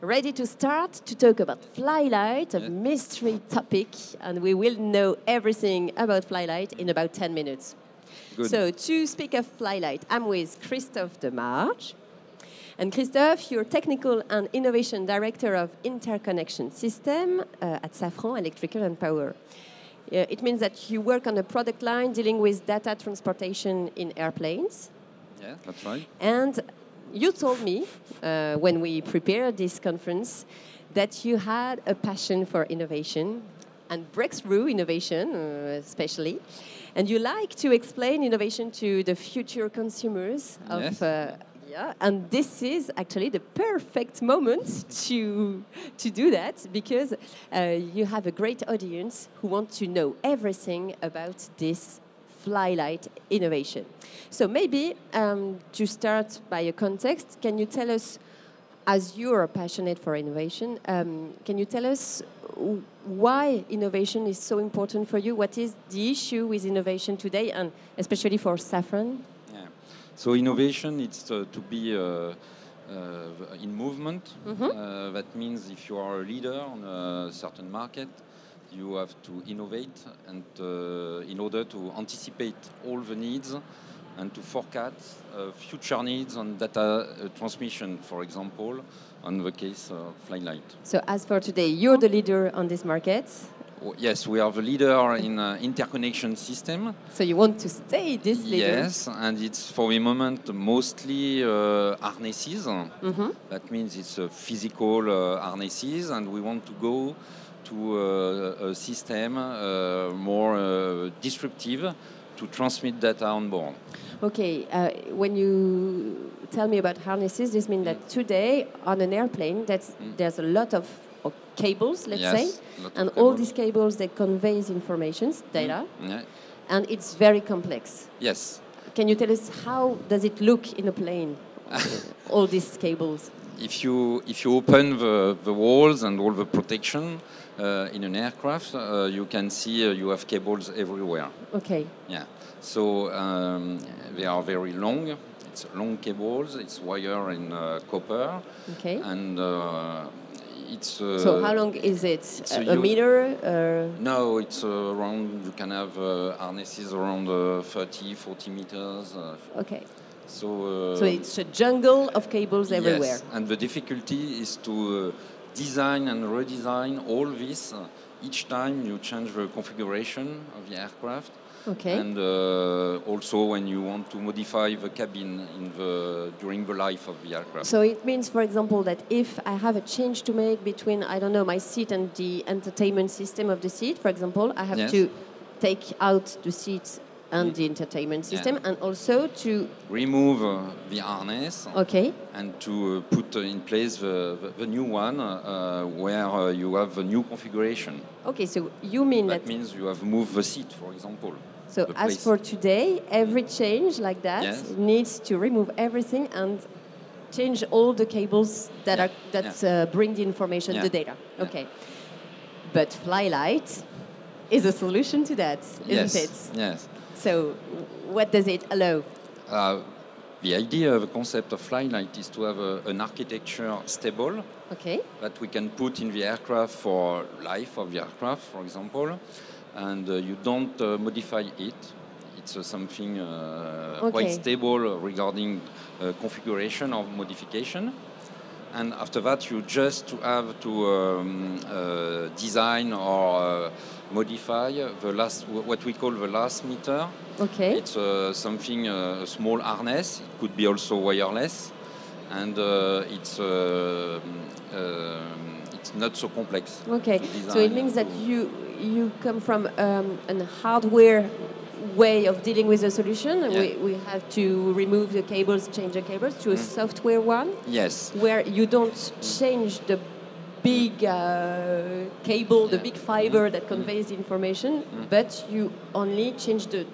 ready to start to talk about Flylight, a mystery topic, and we will know everything about Flylight in about 10 minutes. Good. So, to speak of Flylight, I'm with Christophe De March. And Christophe, you're Technical and Innovation Director of Interconnection System uh, at Safran Electrical and Power. Uh, it means that you work on a product line dealing with data transportation in airplanes. yeah, that's right. And you told me uh, when we prepared this conference that you had a passion for innovation and breakthrough innovation, uh, especially. And you like to explain innovation to the future consumers of. Yes. Uh, yeah, and this is actually the perfect moment to to do that because uh, you have a great audience who want to know everything about this Flylight innovation. So maybe um, to start by a context, can you tell us, as you are passionate for innovation, um, can you tell us why innovation is so important for you? What is the issue with innovation today, and especially for Safran? Yeah. So innovation, it's uh, to be uh, uh, in movement. Uh, that means if you are a leader on a certain market, you have to innovate and uh, in order to anticipate all the needs and to forecast uh, future needs on data uh, transmission, for example, on the case of Flylight. So as for today, you're the leader on this market. Oh, Yes, we are the leader in uh, interconnection system. So you want to stay this leader? Yes, and it's for the moment mostly uh, harnesses. Mhm. That means it's uh, physical uh, harnesses, and we want to go to uh, a system uh, more uh, disruptive to transmit data on board. Okay, uh, when you tell me about harnesses, this means that today on an airplane, that's, there's a lot of, cables, let's Mm. Yes, say, and all these cables they conveys information, data, Yeah. and it's very complex. Yes. Can you tell us how does it look in a plane? all these cables. If you if you open the, the walls and all the protection uh, in an aircraft, uh, you can see uh, you have cables everywhere. Okay. Yeah. So um, they are very long. It's long cables. It's wire in uh, copper, Okay. and uh, it's. Uh, so how long is it? it's A, a meter? Uh, No, it's uh, around. You can have uh, harnesses around uh, 30, 40 meters. Uh, okay. So. Uh, So it's a jungle of cables everywhere. Yes, and the difficulty is to uh, design and redesign all this uh, each time you change the configuration of the aircraft. Okay. And uh, also when you want to modify the cabin in the, during the life of the aircraft. So it means, for example, that if I have a change to make between, I don't know, my seat and the entertainment system of the seat, for example, I have Yes. to take out the seat and the entertainment Yeah. system, and also to, Remove uh, the harness okay, and to uh, put in place the, the, the new one uh, where uh, you have a new configuration. okay. So you mean That that? means you have moved the seat, for example. so as place. for today, every change like that Yes. needs to remove everything and change all the cables that Yeah, are that uh, bring the information, Yeah. the data. Yeah. Okay. But Flylight is a solution to that, isn't yes. it? Yes. So, what does it allow? Uh, the idea, of the concept of Flylight is to have a, an architecture stable Okay. that we can put in the aircraft for life of the aircraft, for example, and uh, you don't uh, modify it. It's uh, something uh, Okay. quite stable regarding uh, configuration or modification. And after that, you just have to um, uh, design or uh, modify the last, what we call the last meter. Okay. It's uh, something, uh, a small harness. It could be also wireless, and uh, it's uh, um, it's not so complex. Okay. So it means that you you come from um, a hardware way of dealing with the solution. Yeah. We, we have to remove the cables, change the cables to a Mm. software one Yes. where you don't change the big uh, cable, the big fiber that conveys the information, Mm. but you only change the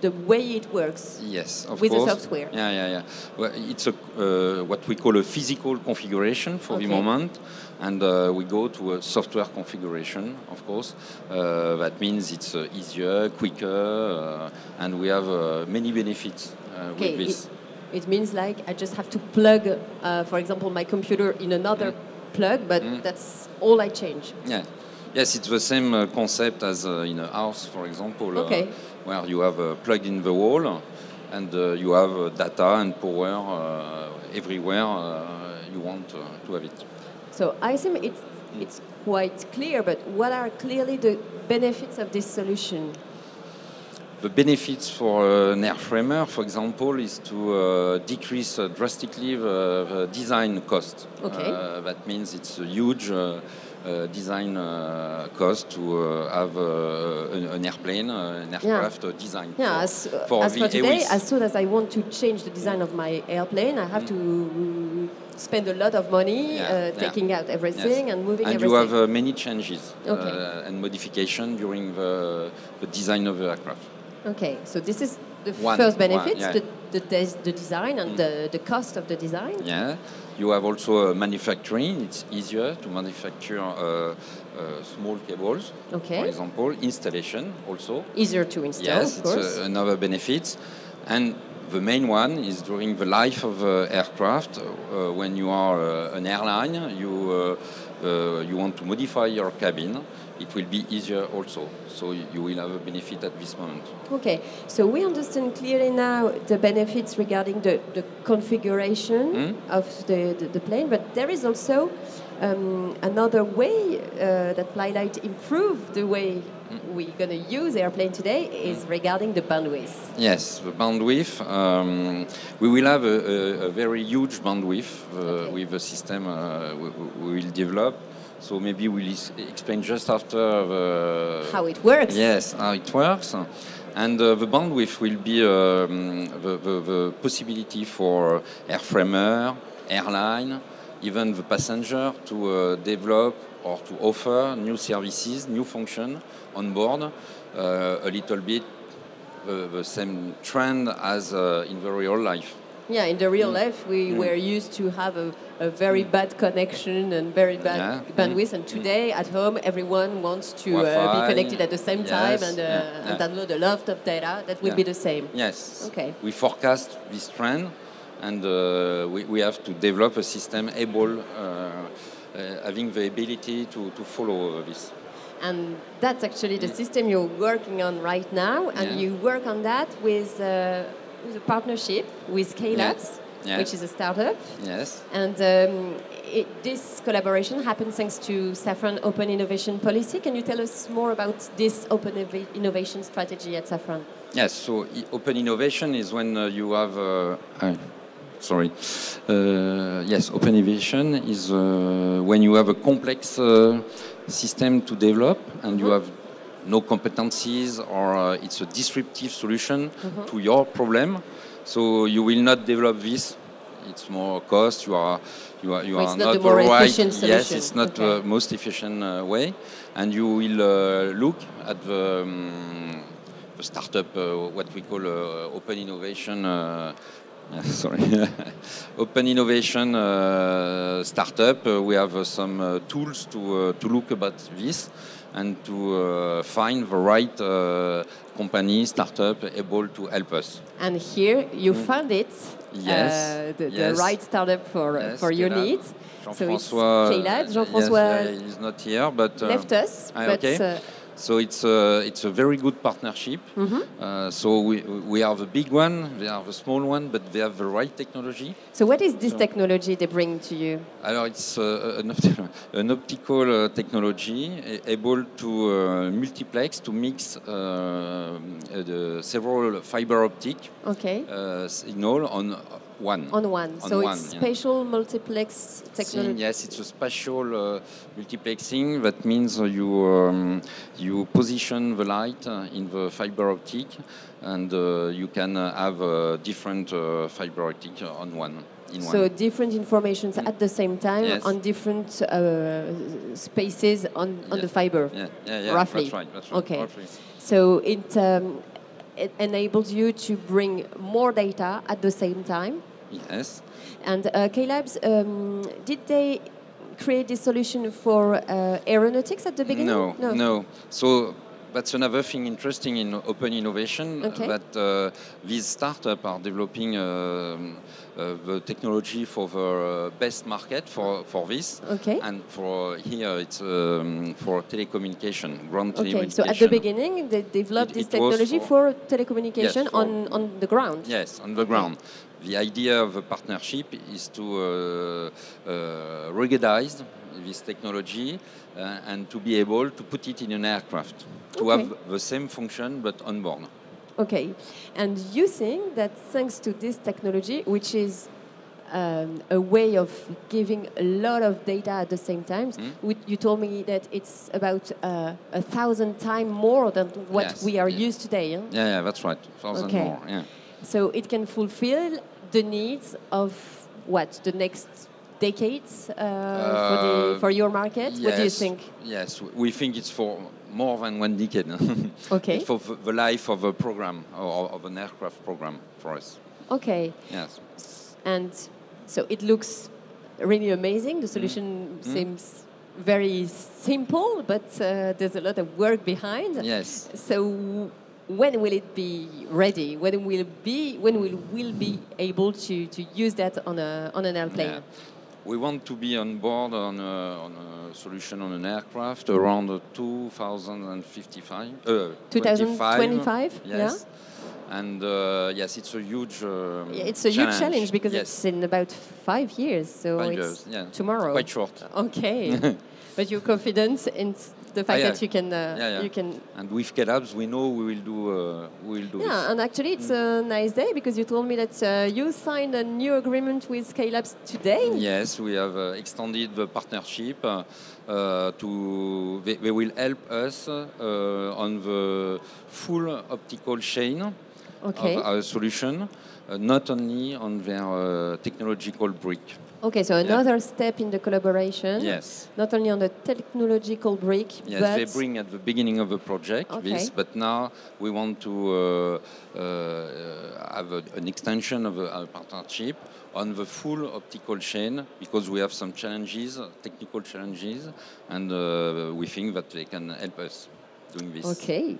the way it works. Yes, of With the software. Yeah, yeah, yeah. Well, it's a, uh, what we call a physical configuration for Okay. the moment, and uh, we go to a software configuration, of course. Uh, that means it's uh, easier, quicker, uh, and we have uh, many benefits uh, Okay, with this. It, it means like I just have to plug, uh, for example, my computer in another plug, but that's all I change. Yeah. Yes, it's the same uh, concept as uh, in a house, for example, uh, Okay. where you have a plug in the wall and uh, you have uh, data and power uh, everywhere uh, you want uh, to have it. So I think it's, it's quite clear, but what are clearly the benefits of this solution? The benefits for uh, an airframer, for example, is to uh, decrease uh, drastically the, the design cost. Okay. Uh, that means it's a huge uh, uh, design uh, cost to uh, have uh, an, an airplane, uh, an aircraft uh, design. Yeah, for, as, uh, for as for today, as soon as I want to change the design of my airplane, I have to spend a lot of money Yeah, uh, yeah. taking out everything Yes. and moving and everything. And you have uh, many changes Okay. uh, and modification during the, the design of the aircraft. Okay, so this is the One, first one, yeah. the, the, the design and the, the cost of the design. Yeah, you have also uh, manufacturing. It's easier to manufacture uh, uh, small cables. Okay. For example, installation also. Easier to install, yes, of it's course. uh, another benefit. And the main one is during the life of aircraft. Uh, when you are uh, an airline, you uh, uh, you want to modify your cabin. It will be easier also. So you will have a benefit at this moment. Okay, so we understand clearly now the benefits regarding the, the configuration Hmm? of the, the, the plane, but there is also um, another way uh, that Flylight improved the way we're going to use airplane today is regarding the bandwidth. Yes, the bandwidth. Um, we will have a, a, a very huge bandwidth uh, Okay. with the system uh, we, we will develop. So maybe we'll explain just after the How it works. Yes, how it works. And uh, the bandwidth will be um, the, the, the possibility for airframer, airline, even the passenger to uh, develop or to offer new services, new function on board, uh, a little bit the, the same trend as uh, in the real life. Yeah, in the real life, we were used to have a, a very bad connection and very bad Yeah. bandwidth. And today, at home, everyone wants to uh, be connected at the same time and, uh, yeah, and download a lot of data. That will Yeah. be the same. Yes. Okay. We forecast this trend, and uh, we, we have to develop a system able, uh, uh, having the ability to, to follow this. And that's actually the system you're working on right now. And Yeah. you work on that with, uh, with a partnership with Cailabs, Yeah. which is a startup. Yes. And um, it, this collaboration happens thanks to Safran Open Innovation Policy. Can you tell us more about this open innovation strategy at Safran? Yes. So open innovation is when uh, you have. Uh, sorry. Uh, yes, open innovation is uh, when you have a complex uh, system to develop and you have no competencies or uh, it's a disruptive solution to your problem. So you will not develop this. It's more cost. You are you are you it's are not not, the right. Yes, it's not Okay. the most efficient uh, way, and you will uh, look at the. Um, the startup, uh, what we call uh, open innovation. Uh, sorry, open innovation uh, startup. Uh, we have uh, some tools to to look about this and to uh, find the right uh, company startup able to help us. And here you found it, Mm. Yes, uh, the, the right startup for, Yes, for your needs. So it's Jean-François, yes, yeah, he's not here, but left us, ah, okay. So it's a, it's a very good partnership. Mm-hmm. Uh, so we, we are the big one, they are the small one, but they have the right technology. so what is this So- technology they bring to you? Alors it's uh, an, opti- an optical uh, technology able to uh, multiplex, to mix uh, uh, the several fiber optic Okay. uh, signal on one. On one. on so one, it's yeah. spatial multiplex technology. yes, it's a spatial uh, multiplexing. That means uh, you um, you position the light uh, in the fiber optic, and uh, you can uh, have uh, different uh, fiber optic on one. In So one. different informations at the same time Yes. on different uh, spaces on, on Yeah. the fiber. Yeah, yeah, yeah. roughly. That's right. That's right. Okay. roughly. So it, um, it enables you to bring more data at the same time. Yes. And uh, Cailabs, um, did they create this solution for uh, aeronautics at the beginning? No, no, no. So that's another thing interesting in open innovation Okay. that uh, these startups are developing um, uh, the technology for the uh, best market for, for this. Okay. And for here, it's um, for telecommunication, ground Okay, telecommunication. so at the beginning, they developed It- this it technology for- for, telecommunication Yes, for- on, on the ground. Yes, on the ground. The idea of a partnership is to uh, uh, ruggedize this technology uh, and to be able to put it in an aircraft to Okay. have the same function but on board. Okay, and you think that thanks to this technology, which is um, a way of giving a lot of data at the same time, Mm. you told me that it's about uh, a thousand times more than what Yes, we are used today. huh? Yeah, yeah, that's right. Thousand Okay. more. Yeah. So it can fulfill the needs of what the next decades uh, for, the, Uh, for your market. What do you think? Yes, we think it's for more than one decade. Okay. For the- life of a program or of an aircraft program for us. Okay, Yes. and so it looks really amazing. The Mm. solution seems very simple, but uh, there's a lot of work behind. Yes. So when will it be ready? When will be when will will be able to, to use that on a on an airplane? Yeah. We want to be on board on a, on a solution on an aircraft around uh, 2055. Uh, 2025, yeah. Yes. And uh, yes, it's a huge. Um, Yeah, it's a huge challenge because yes. it's in about five years. So Five it's years, yeah. tomorrow. Quite short. Okay, but you're confident in the fact Ah, yeah. that you can uh, Yeah, yeah. you can And with Cailabs, we know we will do. Uh, we will do Yeah, this. and actually it's a nice day because you told me that uh, you signed a new agreement with Cailabs today. Yes, we have uh, extended the partnership uh, uh, to. They, they will help us uh, on the full optical chain Okay. of our solution, not only on their uh, technological brick. Okay, so another step in the collaboration. Yes. Not only on the technological brick, Yes, but they bring at the beginning of the project Okay. this, but now we want to uh, uh, have a, an extension of the- our partnership on the full optical chain because we have some challenges, technical challenges, and uh, we think that they can help us doing this. Okay.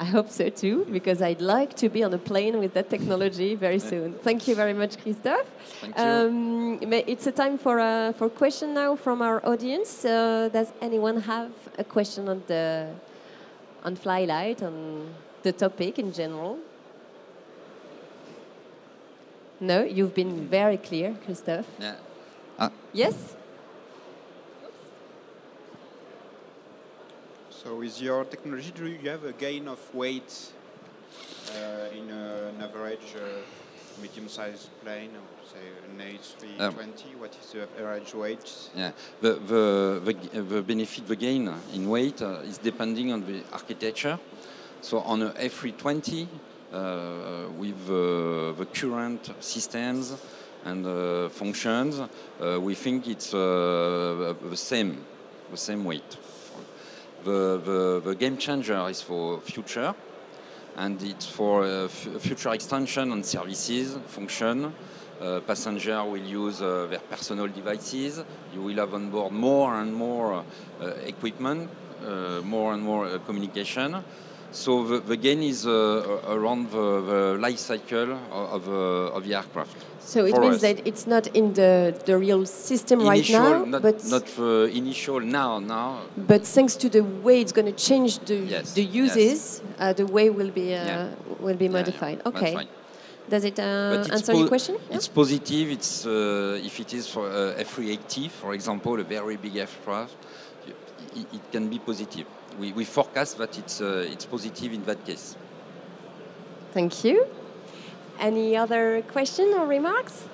I hope so too, because I'd like to be on a plane with that technology very soon. Thank you very much, Christophe. Thank you. Um, it's a time for a for question now from our audience. Uh, does anyone have a question on the on Flylight on the topic in general? No, you've been very clear, Christophe. Yeah. Ah, Yes. So with your technology, do you have a gain of weight uh, in uh, an average uh, medium-sized plane, or say an A320? what is the average weight? Yeah, the, the, the, the benefit, the gain in weight uh, is depending on the architecture. So on a A320, uh, with uh, the current systems and uh, functions, uh, we think it's uh, the same, the same weight. The, the, the game changer is for future, and it's for uh, future extension on services, function. Uh, passenger will use uh, their personal devices. You will have on board more and more uh, equipment, uh, more and more communication. So the, the gain is uh, around the, the life cycle of, of, uh, of the aircraft. So it means us. that it's not in the, the real system right now, not, but not the initial now. Now but thanks to the way it's going to change the Yes, the yes. uses, uh, the way will be uh, Yeah. will be Yeah, yeah, modified. that's Okay. Does it uh, answer your question? Yeah? It's positive. It's uh, if it is for uh, A380, for example, a very big aircraft, it, it can be positive. We, we forecast that it's uh, it's positive in that case. Thank you. Any other question or remarks?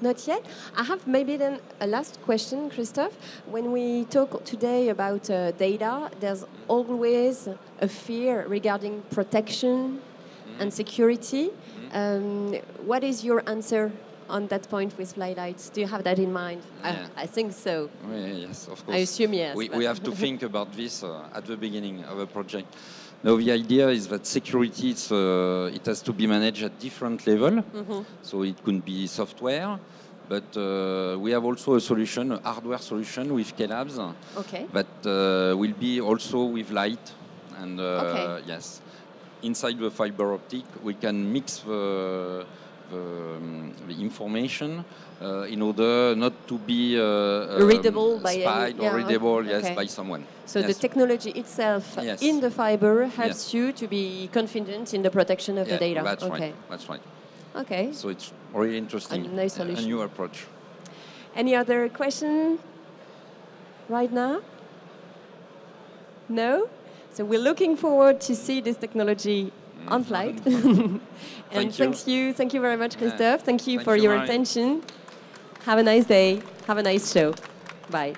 Not yet. I have maybe then a last question, Christophe. When we talk today about uh, data, there's always a fear regarding protection and security. Um, what is your answer on that point with Flylight? Do you have that in mind? Yeah. I, I think so. Oh, yeah, yes, of course. I assume yes. we, we have to think about this uh, at the beginning of a project. Now the idea is that security uh, it has to be managed at different level. Mhm. So it could be software, But uh, we have also a solution, a hardware solution with Cailabs Okay. that uh, will be also with light. And uh, Okay. yes, inside the fiber optic, we can mix the, the, um, the information uh, in order not to be uh, um, Readable by spied yeah, or readable, yes, okay. by someone. So the technology itself Yes. in the fiber helps you to be confident in the protection of Yeah, the data. That's okay. right. That's right. Okay. So it's really interesting. A nice a- a new approach. Any other question right now? No? So we're looking forward to see this technology on flight. and Thank you. thank you, thank you very much. Christophe. Thank you Thank for you, your attention. Have a nice day. Have a nice show. Bye.